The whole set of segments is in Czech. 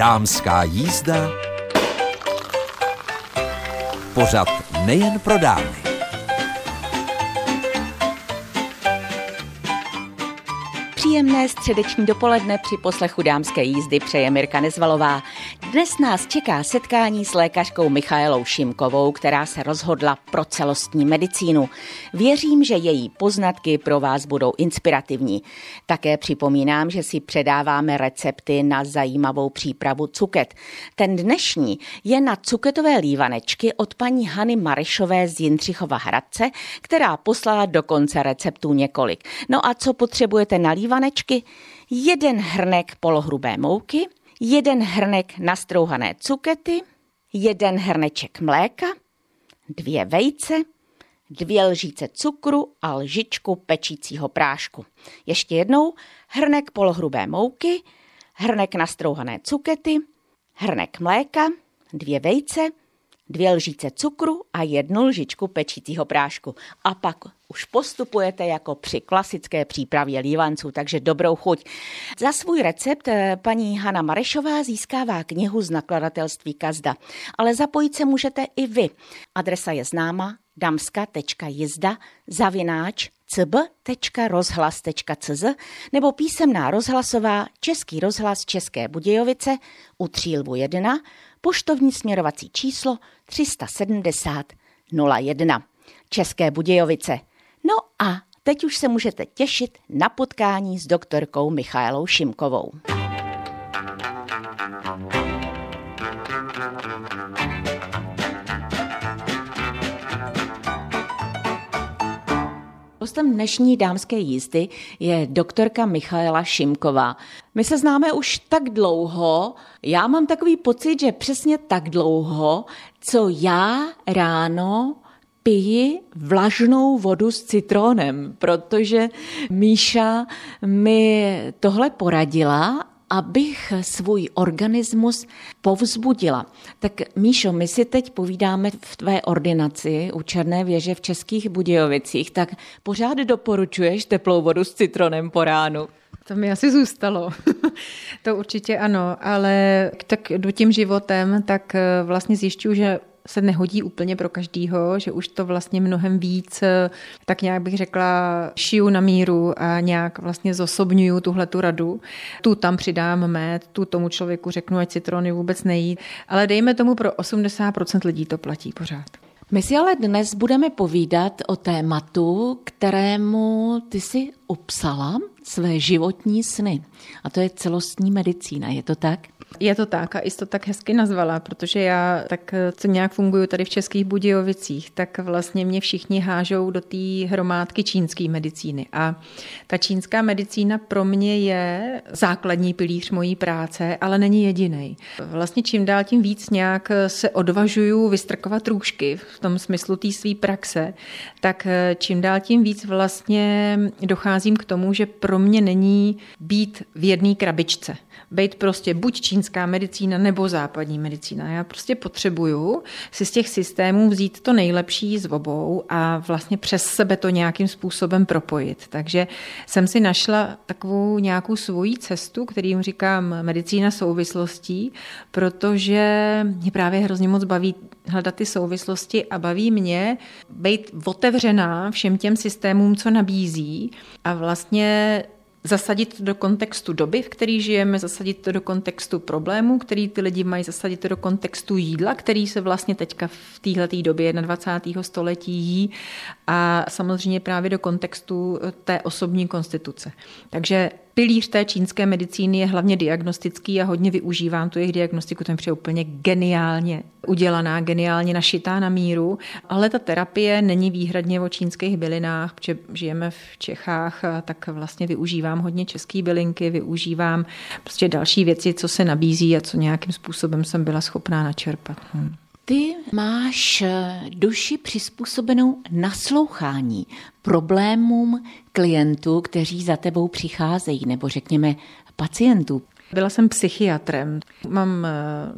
Dámská jízda. Pořad nejen pro dámy. Příjemné středeční dopoledne při poslechu dámské jízdy přeje Mirka Nezvalová. Dnes nás čeká setkání s lékařkou Michailou Šimkovou, která se rozhodla pro celostní medicínu. Věřím, že její poznatky pro vás budou inspirativní. Také připomínám, že si předáváme recepty na zajímavou přípravu cuket. Ten dnešní je na cuketové lívanečky od paní Hany Marešové z Jindřichova Hradce, která poslala do konce receptů několik. No a co potřebujete na lívanečky? Jeden hrnek polohrubé mouky – jeden hrnek nastrouhané cukety, jeden hrneček mléka, dvě vejce, dvě lžíce cukru a lžičku pečícího prášku. Ještě jednou hrnek polohrubé mouky, hrnek nastrouhané cukety, hrnek mléka, dvě vejce, dvě lžíce cukru a jednu lžičku pečícího prášku. A pak už postupujete jako při klasické přípravě lívanců, takže dobrou chuť. Za svůj recept eh, paní Hana Marešová získává knihu z nakladatelství Kazda, ale zapojit se můžete i vy. Adresa je známa damska.jizda zavináč cb.rozhlas.cz nebo písemná rozhlasová Český rozhlas České Budějovice u Třílbu 1 poštovní směrovací číslo 370 01 České Budějovice. A teď už se můžete těšit na potkání s doktorkou Michailou Šimkovou. Hostem dnešní dámské jízdy je doktorka Michaela Šimková. My se známe už tak dlouho, já mám takový pocit, že přesně tak dlouho, co já ráno piji vlažnou vodu s citrónem, protože Míša mi tohle poradila abych svůj organismus povzbudila. Tak Míšo, my si teď povídáme v tvé ordinaci u Černé věže v Českých Budějovicích, tak pořád doporučuješ teplou vodu s citronem po ránu? To mi asi zůstalo. to určitě ano, ale tak do tím životem, tak eh, vlastně zjišťuju, že se nehodí úplně pro každýho, že už to vlastně mnohem víc, eh, tak nějak bych řekla, šiju na míru a nějak vlastně zosobňuju tuhle tu radu. Tu tam přidám med, tu tomu člověku řeknu, ať citrony vůbec nejít, ale dejme tomu pro 80% lidí to platí pořád. My si ale dnes budeme povídat o tématu, kterému ty si upsala své životní sny. A to je celostní medicína, je to tak? Je to tak a jsi to tak hezky nazvala, protože já tak, co nějak funguju tady v Českých Budějovicích, tak vlastně mě všichni hážou do té hromádky čínské medicíny. A ta čínská medicína pro mě je základní pilíř mojí práce, ale není jediný. Vlastně čím dál tím víc nějak se odvažuju vystrkovat růžky v tom smyslu té své praxe, tak čím dál tím víc vlastně docházím k tomu, že pro mě není být v jedné krabičce být prostě buď čínská medicína nebo západní medicína. Já prostě potřebuju si z těch systémů vzít to nejlepší z obou a vlastně přes sebe to nějakým způsobem propojit. Takže jsem si našla takovou nějakou svoji cestu, kterým říkám medicína souvislostí, protože mě právě hrozně moc baví hledat ty souvislosti a baví mě být otevřená všem těm systémům, co nabízí a vlastně zasadit do kontextu doby, v které žijeme, zasadit to do kontextu problémů, který ty lidi mají, zasadit to do kontextu jídla, který se vlastně teďka v této době 21. století jí a samozřejmě právě do kontextu té osobní konstituce. Takže pilíř té čínské medicíny je hlavně diagnostický a hodně využívám tu jejich diagnostiku, to je úplně geniálně udělaná, geniálně našitá na míru, ale ta terapie není výhradně o čínských bylinách, protože žijeme v Čechách, tak vlastně využívám hodně české bylinky, využívám prostě další věci, co se nabízí a co nějakým způsobem jsem byla schopná načerpat. Hmm. Ty máš eh, duši přizpůsobenou naslouchání problémům klientů, kteří za tebou přicházejí, nebo řekněme pacientů. Byla jsem psychiatrem. Mám eh,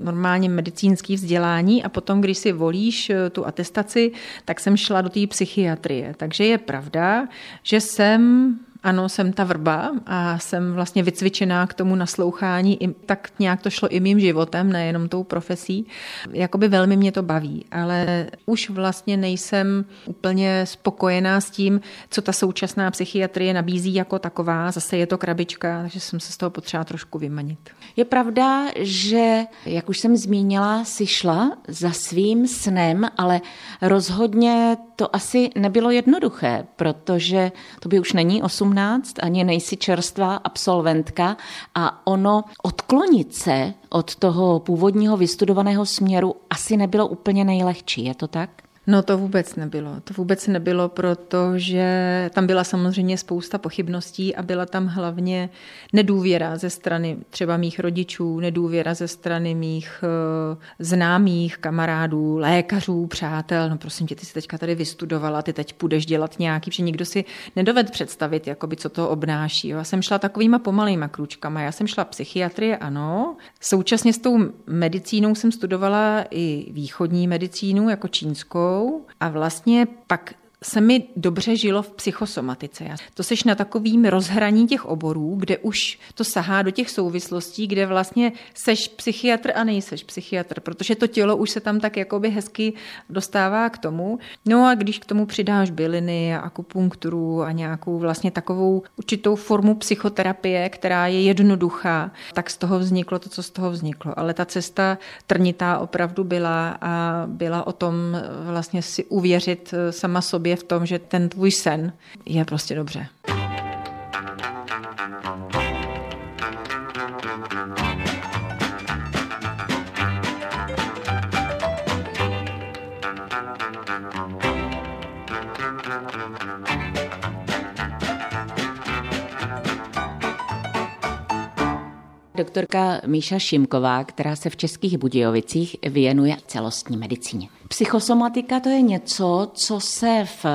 normálně medicínský vzdělání a potom, když si volíš eh, tu atestaci, tak jsem šla do té psychiatrie. Takže je pravda, že jsem ano, jsem ta vrba a jsem vlastně vycvičená k tomu naslouchání, I, tak nějak to šlo i mým životem, nejenom tou profesí. Jakoby velmi mě to baví, ale už vlastně nejsem úplně spokojená s tím, co ta současná psychiatrie nabízí jako taková. Zase je to krabička, takže jsem se z toho potřeba trošku vymanit. Je pravda, že, jak už jsem zmínila, si šla za svým snem, ale rozhodně to asi nebylo jednoduché, protože to by už není 18, ani nejsi čerstvá absolventka a ono odklonit se od toho původního vystudovaného směru asi nebylo úplně nejlehčí, je to tak? No to vůbec nebylo. To vůbec nebylo, protože tam byla samozřejmě spousta pochybností a byla tam hlavně nedůvěra ze strany třeba mých rodičů, nedůvěra ze strany mých uh, známých, kamarádů, lékařů, přátel. No prosím tě, ty jsi teďka tady vystudovala, ty teď půjdeš dělat nějaký, že nikdo si nedoved představit, jakoby, co to obnáší. Já jsem šla takovýma pomalýma kručkama. Já jsem šla psychiatrie, ano. Současně s tou medicínou jsem studovala i východní medicínu, jako čínskou, a vlastně pak se mi dobře žilo v psychosomatice. To seš na takovým rozhraní těch oborů, kde už to sahá do těch souvislostí, kde vlastně seš psychiatr a nejseš psychiatr, protože to tělo už se tam tak jakoby hezky dostává k tomu. No a když k tomu přidáš byliny a akupunkturu a nějakou vlastně takovou určitou formu psychoterapie, která je jednoduchá, tak z toho vzniklo to, co z toho vzniklo. Ale ta cesta trnitá opravdu byla a byla o tom vlastně si uvěřit sama sobě je v tom, že ten tvůj sen je prostě dobře. Doktorka Míša Šimková, která se v Českých Budějovicích věnuje celostní medicíně. Psychosomatika to je něco, co se v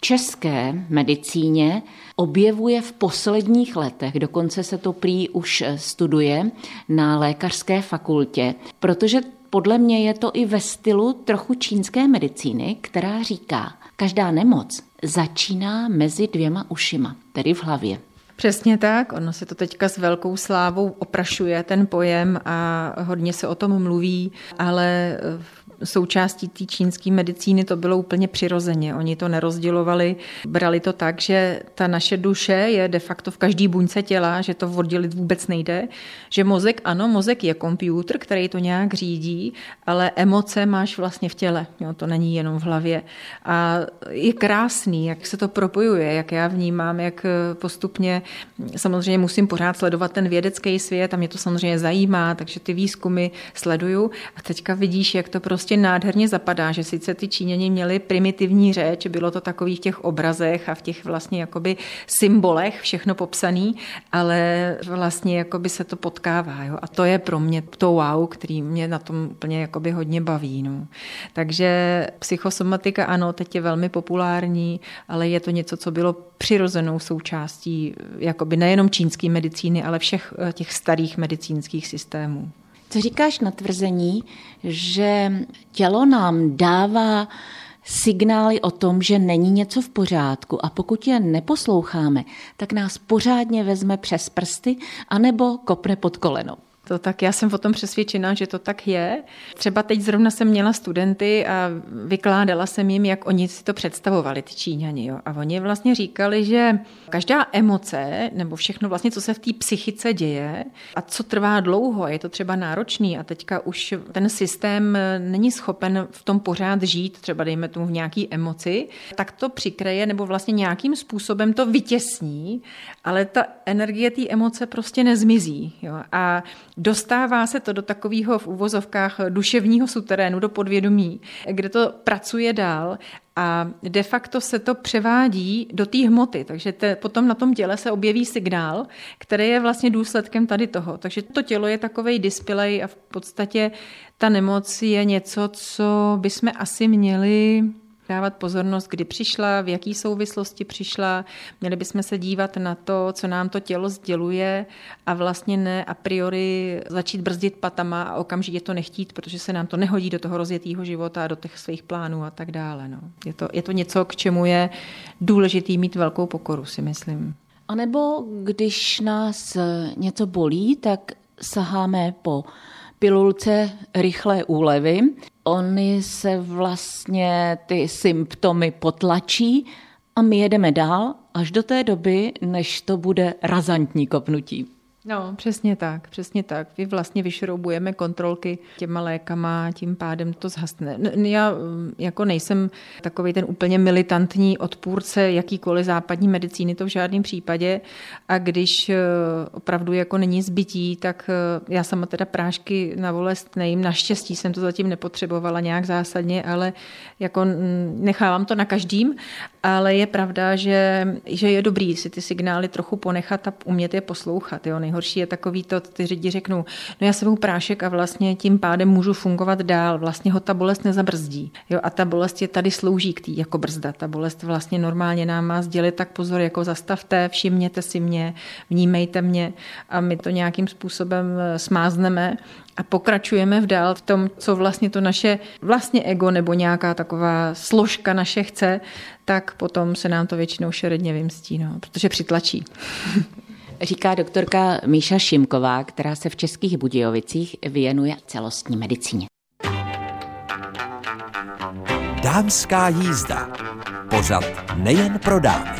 české medicíně objevuje v posledních letech, dokonce se to prý už studuje na lékařské fakultě, protože podle mě je to i ve stylu trochu čínské medicíny, která říká, každá nemoc začíná mezi dvěma ušima, tedy v hlavě. Přesně tak, ono se to teďka s velkou slávou oprašuje ten pojem a hodně se o tom mluví, ale v součástí té čínské medicíny to bylo úplně přirozeně. Oni to nerozdělovali, brali to tak, že ta naše duše je de facto v každý buňce těla, že to oddělit vůbec nejde, že mozek, ano, mozek je počítač, který to nějak řídí, ale emoce máš vlastně v těle, jo, to není jenom v hlavě. A je krásný, jak se to propojuje, jak já vnímám, jak postupně, samozřejmě musím pořád sledovat ten vědecký svět a mě to samozřejmě zajímá, takže ty výzkumy sleduju a teďka vidíš, jak to prostě prostě nádherně zapadá, že sice ty Číňani měli primitivní řeč, bylo to takový v těch obrazech a v těch vlastně jakoby symbolech všechno popsaný, ale vlastně jakoby se to potkává. Jo? A to je pro mě to wow, který mě na tom úplně jakoby hodně baví. No. Takže psychosomatika ano, teď je velmi populární, ale je to něco, co bylo přirozenou součástí jakoby nejenom čínské medicíny, ale všech eh, těch starých medicínských systémů. Co říkáš na tvrzení, že tělo nám dává signály o tom, že není něco v pořádku a pokud je neposloucháme, tak nás pořádně vezme přes prsty anebo kopne pod koleno. To tak já jsem o tom přesvědčená, že to tak je. Třeba teď zrovna jsem měla studenty a vykládala jsem jim, jak oni si to představovali, ty Číňani. Jo. A oni vlastně říkali, že každá emoce, nebo všechno vlastně, co se v té psychice děje a co trvá dlouho, je to třeba náročný a teďka už ten systém není schopen v tom pořád žít, třeba dejme tomu v nějaký emoci, tak to přikreje nebo vlastně nějakým způsobem to vytěsní, ale ta energie té emoce prostě nezmizí. Jo. A dostává se to do takového v úvozovkách duševního suterénu, do podvědomí, kde to pracuje dál a de facto se to převádí do té hmoty, takže te, potom na tom těle se objeví signál, který je vlastně důsledkem tady toho. Takže to tělo je takový display a v podstatě ta nemoc je něco, co bychom asi měli dávat pozornost, kdy přišla, v jaký souvislosti přišla. Měli bychom se dívat na to, co nám to tělo sděluje a vlastně ne a priori začít brzdit patama a okamžitě to nechtít, protože se nám to nehodí do toho rozjetého života a do těch svých plánů a tak dále. No. Je, to, je to něco, k čemu je důležitý mít velkou pokoru, si myslím. A nebo když nás něco bolí, tak saháme po pilulce rychlé úlevy. Oni se vlastně ty symptomy potlačí a my jedeme dál až do té doby, než to bude razantní kopnutí. No, přesně tak, přesně tak. Vy vlastně vyšroubujeme kontrolky těma lékama, tím pádem to zhasne. Já mm, jako nejsem takový ten úplně militantní odpůrce jakýkoliv západní medicíny, to v žádném případě. A když e, opravdu jako není zbytí, tak e, já sama teda prášky na bolest nejím. Naštěstí jsem to zatím nepotřebovala nějak zásadně, ale jako nechávám to na každým. Ale je pravda, že, že je dobrý si ty signály trochu ponechat a umět je poslouchat. Jo? Nejhorší je takový to, ty lidi řeknou, no já sebou prášek a vlastně tím pádem můžu fungovat dál, vlastně ho ta bolest nezabrzdí. Jo, a ta bolest je tady slouží k tý jako brzda. Ta bolest vlastně normálně nám má sdělit tak pozor, jako zastavte, všimněte si mě, vnímejte mě a my to nějakým způsobem eh, smázneme a pokračujeme v dál v tom, co vlastně to naše vlastně ego nebo nějaká taková složka naše chce, tak potom se nám to většinou šeredně vymstí, no, protože přitlačí. Říká doktorka Míša Šimková, která se v Českých Budějovicích věnuje celostní medicíně. Dámská jízda. Pořad nejen pro dámy.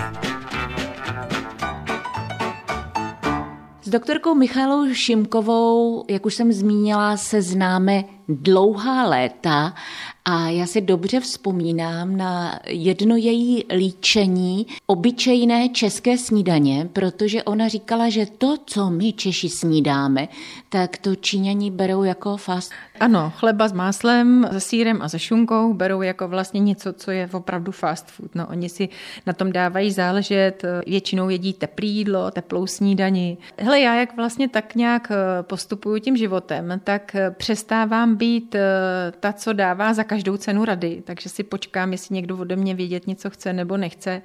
S doktorkou Michalou Šimkovou, jak už jsem zmínila, se známe dlouhá léta a já si dobře vzpomínám na jedno její líčení obyčejné české snídaně, protože ona říkala, že to, co my Češi snídáme, tak to Číňani berou jako fast. Ano, chleba s máslem, se sírem a se šunkou berou jako vlastně něco, co je opravdu fast food. No, oni si na tom dávají záležet, většinou jedí teplý jídlo, teplou snídani. Hele, já jak vlastně tak nějak eh, postupuju tím životem, tak eh, přestávám být eh, ta, co dává za každou cenu rady, takže si počkám, jestli někdo ode mě vědět něco chce nebo nechce.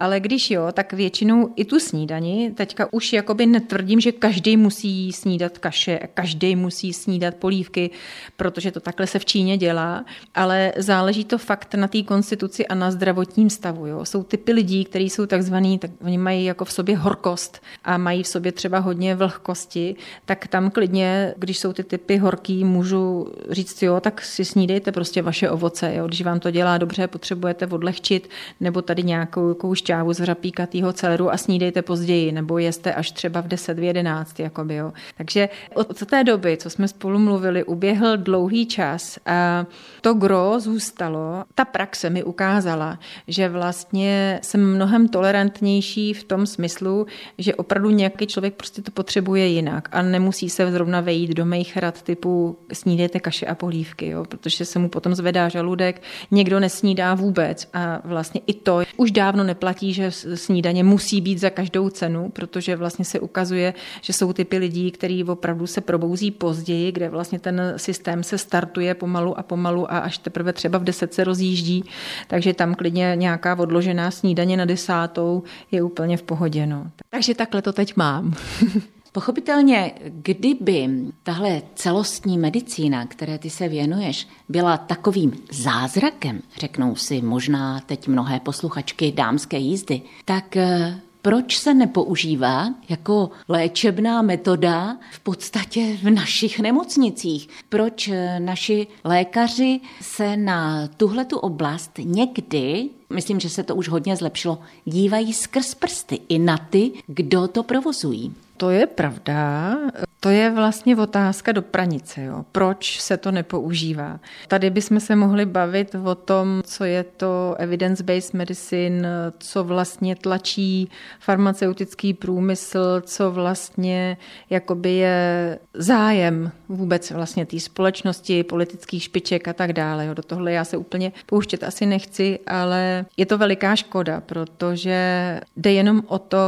Ale když jo, tak většinou i tu snídani, teďka už jakoby netvrdím, že každý musí snídat kaše, každý musí snídat polívky, protože to takhle se v Číně dělá, ale záleží to fakt na té konstituci a na zdravotním stavu. Jo. Jsou typy lidí, kteří jsou takzvaný, tak oni mají jako v sobě horkost a mají v sobě třeba hodně vlhkosti, tak tam klidně, když jsou ty typy horký, můžu říct, jo, tak si snídejte prostě vaše ovoce. Jo. Když vám to dělá dobře, potřebujete odlehčit, nebo tady nějakou, nějakou šťávu z hřapíkatýho celeru a snídejte později, nebo jeste až třeba v 10, v 11. Jakoby, jo. Takže od té doby, co jsme spolu mluvili, uběhl dlouhý čas a to gro zůstalo. Ta praxe mi ukázala, že vlastně jsem mnohem tolerantnější v tom smyslu, že opravdu nějaký člověk prostě to potřebuje jinak a nemusí se zrovna vejít do mých rad typu snídejte kaše a polívky, jo, protože se mu potom zvedá žaludek, někdo nesnídá vůbec a vlastně i to už dávno neplatí, že snídaně musí být za každou cenu, protože vlastně se ukazuje, že jsou typy lidí, kteří opravdu se probouzí později, kde vlastně ten systém se startuje pomalu a pomalu a až teprve třeba v deset se rozjíždí, takže tam klidně nějaká odložená snídaně na desátou je úplně v pohodě. No. Takže takhle to teď mám. Pochopitelně, kdyby tahle celostní medicína, které ty se věnuješ, byla takovým zázrakem, řeknou si možná teď mnohé posluchačky dámské jízdy, tak eh, proč se nepoužívá jako léčebná metoda v podstatě v našich nemocnicích? Proč eh, naši lékaři se na tuhletu oblast někdy myslím, že se to už hodně zlepšilo, dívají skrz prsty i na ty, kdo to provozují. To je pravda. To je vlastně otázka do pranice. Jo. Proč se to nepoužívá? Tady bychom se mohli bavit o tom, co je to evidence-based medicine, co vlastně tlačí farmaceutický průmysl, co vlastně jakoby je zájem vůbec vlastně té společnosti, politických špiček a tak dále. Jo. Do tohle já se úplně pouštět asi nechci, ale je to veliká škoda, protože jde jenom o to,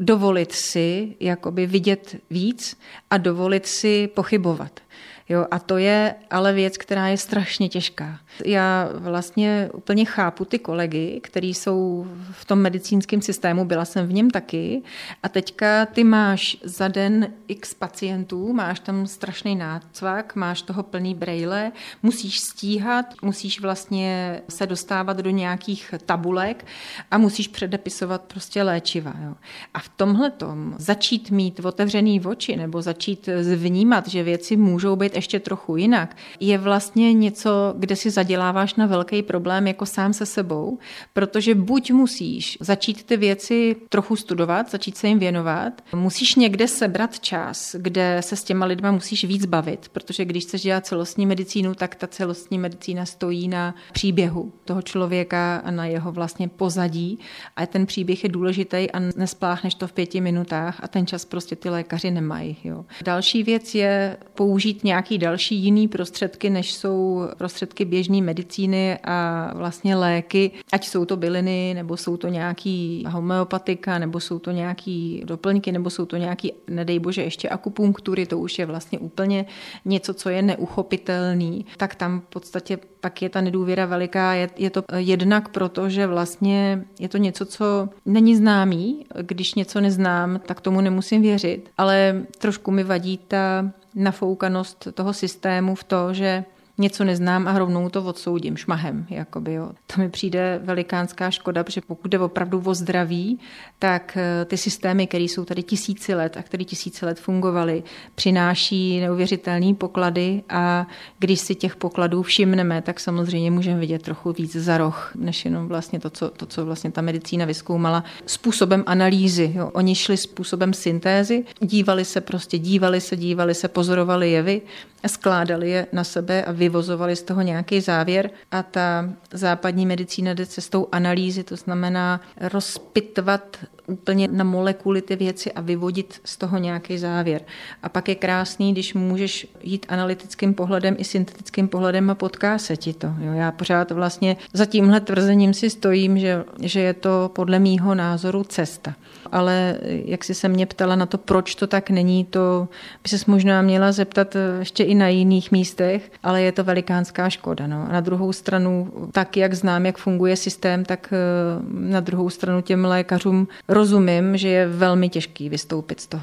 dovolit si jakoby vidět víc a dovolit si pochybovat. Jo, a to je ale věc, která je strašně těžká. Já vlastně úplně chápu ty kolegy, kteří jsou v tom medicínském systému, byla jsem v něm taky, a teďka ty máš za den x pacientů, máš tam strašný nácvak, máš toho plný brejle, musíš stíhat, musíš vlastně se dostávat do nějakých tabulek a musíš předepisovat prostě léčiva. Jo. A v tomhle začít mít otevřený oči nebo začít vnímat, že věci můžou být ještě trochu jinak, je vlastně něco, kde si zaděláváš na velký problém jako sám se sebou, protože buď musíš začít ty věci trochu studovat, začít se jim věnovat, musíš někde sebrat čas, kde se s těma lidma musíš víc bavit, protože když chceš dělat celostní medicínu, tak ta celostní medicína stojí na příběhu toho člověka a na jeho vlastně pozadí a ten příběh je důležitý a nespláchneš to v pěti minutách a ten čas prostě ty lékaři nemají. Jo. Další věc je použít nějaký další jiný prostředky, než jsou prostředky běžné medicíny a vlastně léky, ať jsou to byliny, nebo jsou to nějaký homeopatika, nebo jsou to nějaký doplňky, nebo jsou to nějaký, nedej bože, ještě akupunktury, to už je vlastně úplně něco, co je neuchopitelný, tak tam v podstatě pak je ta nedůvěra veliká. Je, je to jednak proto, že vlastně je to něco, co není známý. Když něco neznám, tak tomu nemusím věřit. Ale trošku mi vadí ta nafoukanost toho systému v to, že něco neznám a rovnou to odsoudím šmahem. Jakoby, jo. To mi přijde velikánská škoda, protože pokud jde opravdu o zdraví, tak eh, ty systémy, které jsou tady tisíci let a které tisíci let fungovaly, přináší neuvěřitelné poklady a když si těch pokladů všimneme, tak samozřejmě můžeme vidět trochu víc za roh, než jenom vlastně to, co, to, co vlastně ta medicína vyskoumala způsobem analýzy. Jo. Oni šli způsobem syntézy, dívali se prostě, dívali se, dívali se, pozorovali jevy skládali je na sebe a vyvozovali z toho nějaký závěr. A ta západní medicína jde cestou analýzy, to znamená rozpitvat úplně na molekuly ty věci a vyvodit z toho nějaký závěr. A pak je krásný, když můžeš jít analytickým pohledem i syntetickým pohledem a potká se ti to. Jo, já pořád vlastně za tímhle tvrzením si stojím, že, že je to podle mýho názoru cesta. Ale jak jsi se mě ptala na to, proč to tak není, to by se možná měla zeptat ještě i na jiných místech, ale je to velikánská škoda. No. A na druhou stranu, tak jak znám, jak funguje systém, tak eh, na druhou stranu těm lékařům rozumím, že je velmi těžký vystoupit z toho.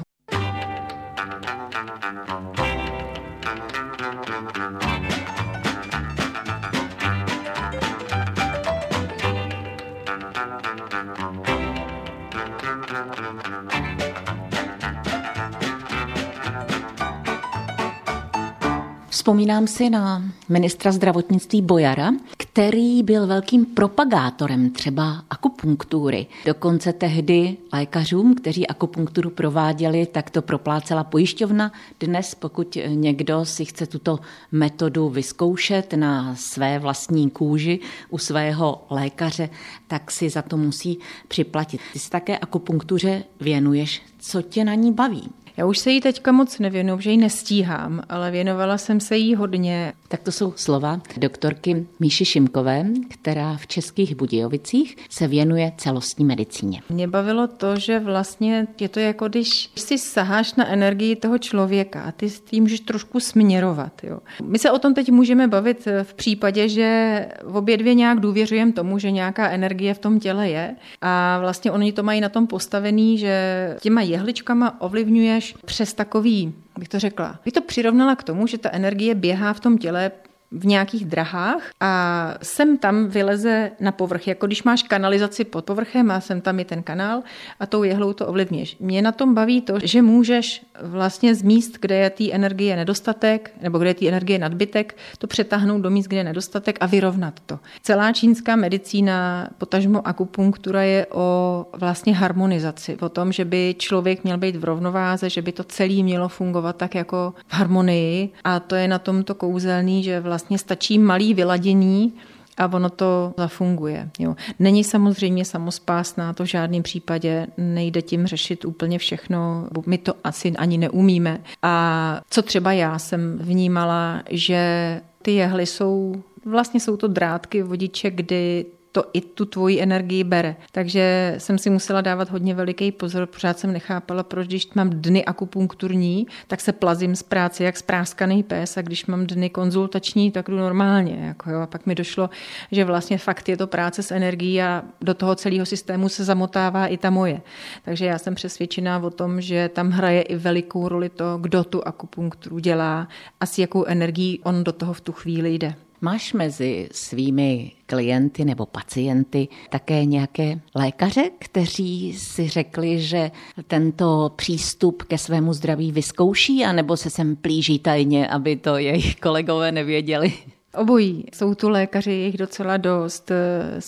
Vzpomínám si na ministra zdravotnictví Bojara, který byl velkým propagátorem třeba akupunktury. Dokonce tehdy lékařům, kteří akupunkturu prováděli, tak to proplácela pojišťovna. Dnes, pokud někdo si chce tuto metodu vyzkoušet na své vlastní kůži u svého lékaře, tak si za to musí připlatit. Ty se také akupunktuře věnuješ. Co tě na ní baví? Já už se jí teďka moc nevěnu, že ji nestíhám, ale věnovala jsem se jí hodně. Tak to jsou slova doktorky Míši Šimkové, která v Českých Budějovicích se věnuje celostní medicíně. Mě bavilo to, že vlastně je to jako když si saháš na energii toho člověka a ty s tím můžeš trošku směrovat. Jo. My se o tom teď můžeme bavit v případě, že obě dvě nějak důvěřujeme tomu, že nějaká energie v tom těle je a vlastně oni to mají na tom postavený, že těma jehličkama ovlivňuješ přes takový, bych to řekla, bych to přirovnala k tomu, že ta energie běhá v tom těle v nějakých drahách a sem tam vyleze na povrch, jako když máš kanalizaci pod povrchem a sem tam je ten kanál a tou jehlou to ovlivníš. Mě na tom baví to, že můžeš vlastně z míst, kde je té energie nedostatek, nebo kde je té energie nadbytek, to přetáhnout do míst, kde je nedostatek a vyrovnat to. Celá čínská medicína, potažmo akupunktura je o vlastně harmonizaci, o tom, že by člověk měl být v rovnováze, že by to celé mělo fungovat tak jako v harmonii a to je na tomto kouzelný, že vlastně vlastně stačí malý vyladění a ono to zafunguje. Jo. Není samozřejmě samospásná, to v žádném případě nejde tím řešit úplně všechno, my to asi ani neumíme. A co třeba já jsem vnímala, že ty jehly jsou, vlastně jsou to drátky vodiče, kdy to i tu tvoji energii bere. Takže jsem si musela dávat hodně veliký pozor, pořád jsem nechápala, proč když mám dny akupunkturní, tak se plazím z práce jak spráskaný pes a když mám dny konzultační, tak jdu normálně. Jako jo. A pak mi došlo, že vlastně fakt je to práce s energií a do toho celého systému se zamotává i ta moje. Takže já jsem přesvědčená o tom, že tam hraje i velikou roli to, kdo tu akupunkturu dělá a s jakou energií on do toho v tu chvíli jde. Máš mezi svými klienty nebo pacienty také nějaké lékaře, kteří si řekli, že tento přístup ke svému zdraví vyzkouší, anebo se sem plíží tajně, aby to jejich kolegové nevěděli? Obojí. Jsou tu lékaři, jich docela dost.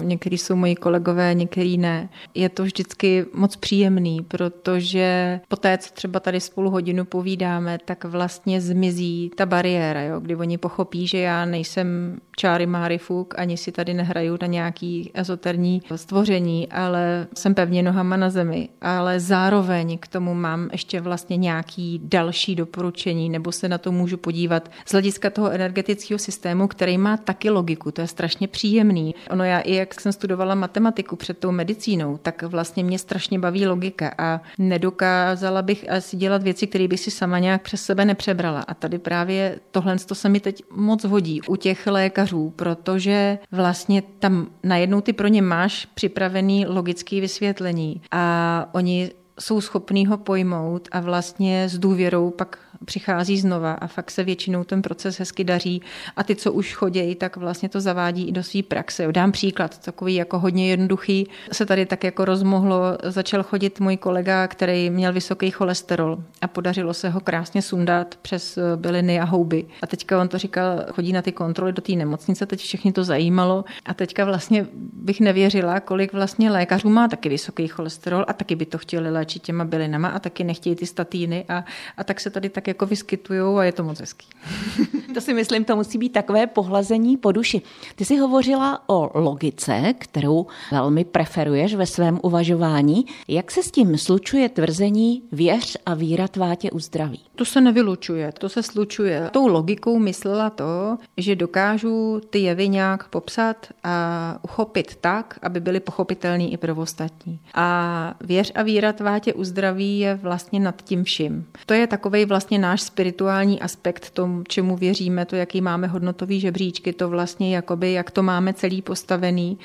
Někteří jsou moji kolegové, někteří ne. Je to vždycky moc příjemný, protože po té, co třeba tady spolu hodinu povídáme, tak vlastně zmizí ta bariéra, jo? kdy oni pochopí, že já nejsem čáry Máry Fuk, ani si tady nehraju na nějaký ezoterní stvoření, ale jsem pevně nohama na zemi. Ale zároveň k tomu mám ještě vlastně nějaký další doporučení, nebo se na to můžu podívat z hlediska toho energetického systému, který má taky logiku, to je strašně příjemný. Ono já i jak jsem studovala matematiku před tou medicínou, tak vlastně mě strašně baví logika a nedokázala bych asi dělat věci, které bych si sama nějak přes sebe nepřebrala. A tady právě tohle to se mi teď moc hodí u těch lékařů, protože vlastně tam najednou ty pro ně máš připravený logický vysvětlení a oni jsou schopní ho pojmout a vlastně s důvěrou pak přichází znova a fakt se většinou ten proces hezky daří a ty, co už chodějí, tak vlastně to zavádí i do své praxe. Dám příklad, takový jako hodně jednoduchý, se tady tak jako rozmohlo, začal chodit můj kolega, který měl vysoký cholesterol a podařilo se ho krásně sundat přes byliny a houby. A teďka on to říkal, chodí na ty kontroly do té nemocnice, teď všechny to zajímalo a teďka vlastně bych nevěřila, kolik vlastně lékařů má taky vysoký cholesterol a taky by to chtěli léčit těma bylinama a taky nechtějí ty statíny a, a tak se tady tak jako vyskytují a je to moc hezký. to si myslím, to musí být takové pohlazení po duši. Ty jsi hovořila o logice, kterou velmi preferuješ ve svém uvažování. Jak se s tím slučuje tvrzení věř a víra tvá tě uzdraví? To se nevylučuje, to se slučuje. Tou logikou myslela to, že dokážu ty jevy nějak popsat a uchopit tak, aby byly pochopitelný i pro ostatní. A věř a víra tvá tě uzdraví je vlastně nad tím vším. To je takový vlastně náš spirituální aspekt tomu, čemu věříme, to, jaký máme hodnotový žebříčky, to vlastně jakoby, jak to máme celý postavený.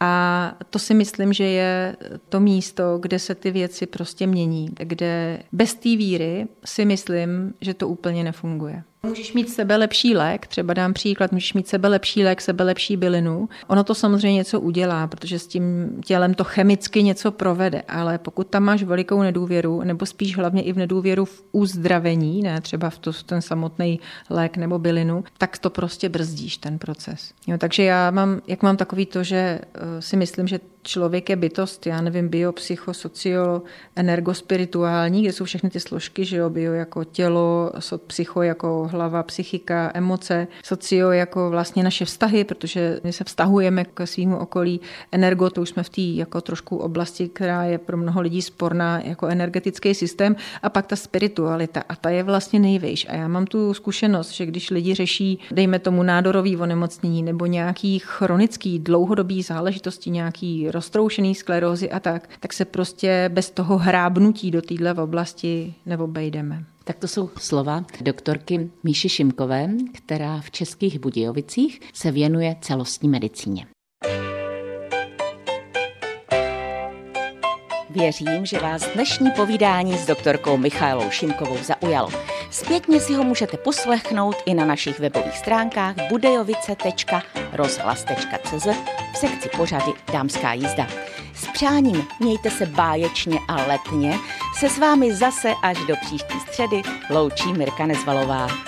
A to si myslím, že je to místo, kde se ty věci prostě mění, kde bez té víry si myslím, že to úplně nefunguje. Můžeš mít sebe lepší lék, třeba dám příklad, můžeš mít sebe lepší lék, sebe lepší bylinu. Ono to samozřejmě něco udělá, protože s tím tělem to chemicky něco provede, ale pokud tam máš velikou nedůvěru, nebo spíš hlavně i v nedůvěru v uzdravení, ne třeba v, to, v ten samotný lék nebo bylinu, tak to prostě brzdíš ten proces. Jo, takže já mám, jak mám takový to, že si myslím, že člověk je bytost, já nevím, bio, psycho, socio, energospirituální, kde jsou všechny ty složky, že jo, bio jako tělo, psycho jako hlava, psychika, emoce, socio jako vlastně naše vztahy, protože my se vztahujeme k svýmu okolí, energo, to už jsme v té jako trošku oblasti, která je pro mnoho lidí sporná jako energetický systém a pak ta spiritualita a ta je vlastně nejvejš. A já mám tu zkušenost, že když lidi řeší, dejme tomu nádorový onemocnění nebo nějaký chronický dlouhodobý záležitosti, nějaký roztroušený sklerózy a tak, tak se prostě bez toho hrábnutí do téhle oblasti neobejdeme. Tak to jsou slova doktorky Míši Šimkové, která v Českých Budějovicích se věnuje celostní medicíně. Věřím, že vás dnešní povídání s doktorkou Michailou Šimkovou zaujalo. Zpětně si ho můžete poslechnout i na našich webových stránkách budejovice.rozhlas.cz v sekci pořady Dámská jízda. S přáním mějte se báječně a letně se s vámi zase až do příští středy loučí Mirka Nezvalová.